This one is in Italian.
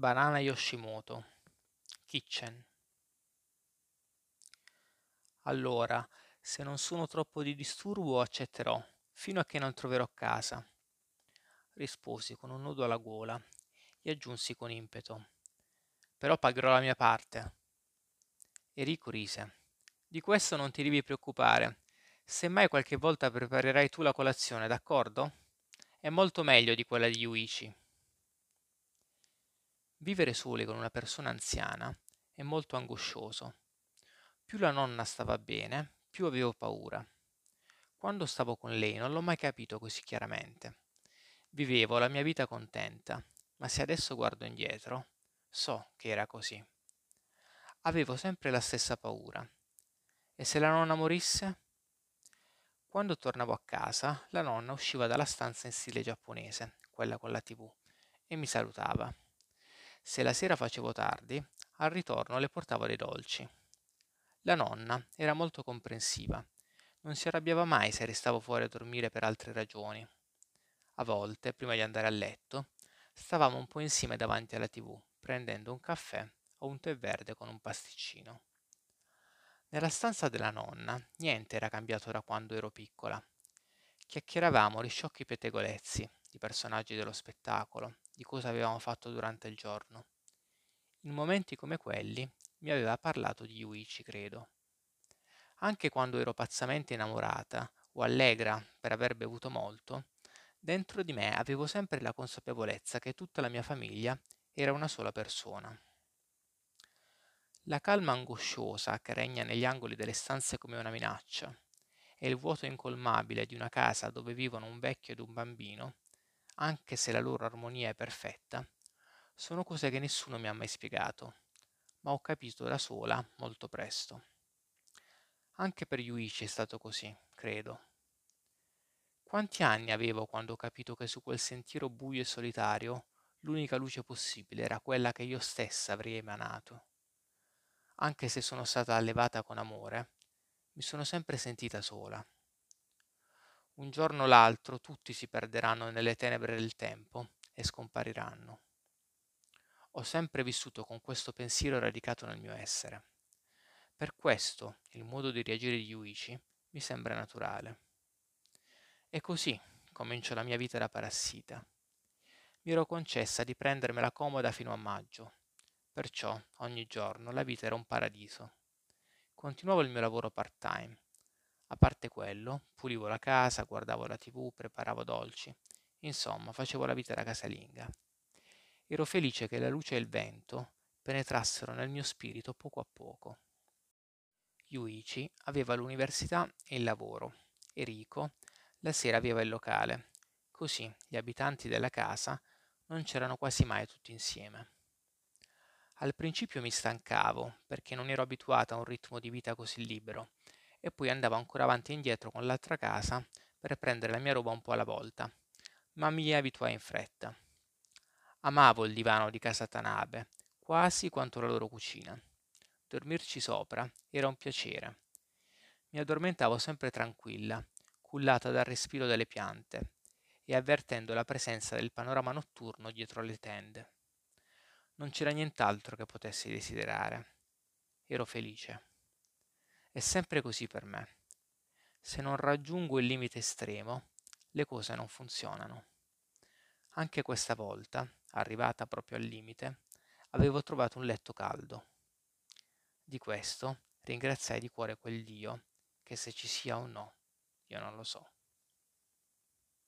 Banana Yoshimoto Kitchen Allora, se non sono troppo di disturbo accetterò, fino a che non troverò casa. Risposi con un nudo alla gola e aggiunsi con impeto. Però pagherò la mia parte. Enrico rise. Di questo non ti devi preoccupare. Semmai qualche volta preparerai tu la colazione, d'accordo? È molto meglio di quella di Yuichi. Vivere soli con una persona anziana è molto angoscioso. Più la nonna stava bene, più avevo paura. Quando stavo con lei non l'ho mai capito così chiaramente. Vivevo la mia vita contenta, ma se adesso guardo indietro, so che era così. Avevo sempre la stessa paura. E se la nonna morisse? Quando tornavo a casa, la nonna usciva dalla stanza in stile giapponese, quella con la tv, e mi salutava. Se la sera facevo tardi, al ritorno le portavo dei dolci. La nonna era molto comprensiva. Non si arrabbiava mai se restavo fuori a dormire per altre ragioni. A volte, prima di andare a letto, stavamo un po' insieme davanti alla tv, prendendo un caffè o un tè verde con un pasticcino. Nella stanza della nonna niente era cambiato da quando ero piccola. Chiacchieravamo di sciocchi pettegolezzi, di personaggi dello spettacolo, di cosa avevamo fatto durante il giorno. In momenti come quelli mi aveva parlato di Yuichi, credo. Anche quando ero pazzamente innamorata o allegra per aver bevuto molto, dentro di me avevo sempre la consapevolezza che tutta la mia famiglia era una sola persona. La calma angosciosa che regna negli angoli delle stanze come una minaccia e il vuoto incolmabile di una casa dove vivono un vecchio ed un bambino anche se la loro armonia è perfetta, sono cose che nessuno mi ha mai spiegato, ma ho capito da sola molto presto. Anche per Yuichi è stato così, credo. Quanti anni avevo quando ho capito che su quel sentiero buio e solitario l'unica luce possibile era quella che io stessa avrei emanato. Anche se sono stata allevata con amore, mi sono sempre sentita sola. Un giorno o l'altro tutti si perderanno nelle tenebre del tempo e scompariranno. Ho sempre vissuto con questo pensiero radicato nel mio essere. Per questo il modo di reagire di Yuichi mi sembra naturale. E così comincio la mia vita da parassita. Mi ero concessa di prendermela comoda fino a maggio. Perciò ogni giorno la vita era un paradiso. Continuavo il mio lavoro part-time a parte quello, pulivo la casa, guardavo la tv, preparavo dolci. Insomma, facevo la vita da casalinga. Ero felice che la luce e il vento penetrassero nel mio spirito poco a poco. Yuichi aveva l'università e il lavoro. Enrico la sera aveva il locale. Così gli abitanti della casa non c'erano quasi mai tutti insieme. Al principio mi stancavo perché non ero abituata a un ritmo di vita così libero e poi andavo ancora avanti e indietro con l'altra casa per prendere la mia roba un po' alla volta, ma mi abituai in fretta. Amavo il divano di casa Tanabe, quasi quanto la loro cucina. Dormirci sopra era un piacere. Mi addormentavo sempre tranquilla, cullata dal respiro delle piante e avvertendo la presenza del panorama notturno dietro le tende. Non c'era nient'altro che potessi desiderare. Ero felice. È sempre così per me. Se non raggiungo il limite estremo, le cose non funzionano. Anche questa volta, arrivata proprio al limite, avevo trovato un letto caldo. Di questo ringraziai di cuore quel Dio, che se ci sia o no, io non lo so.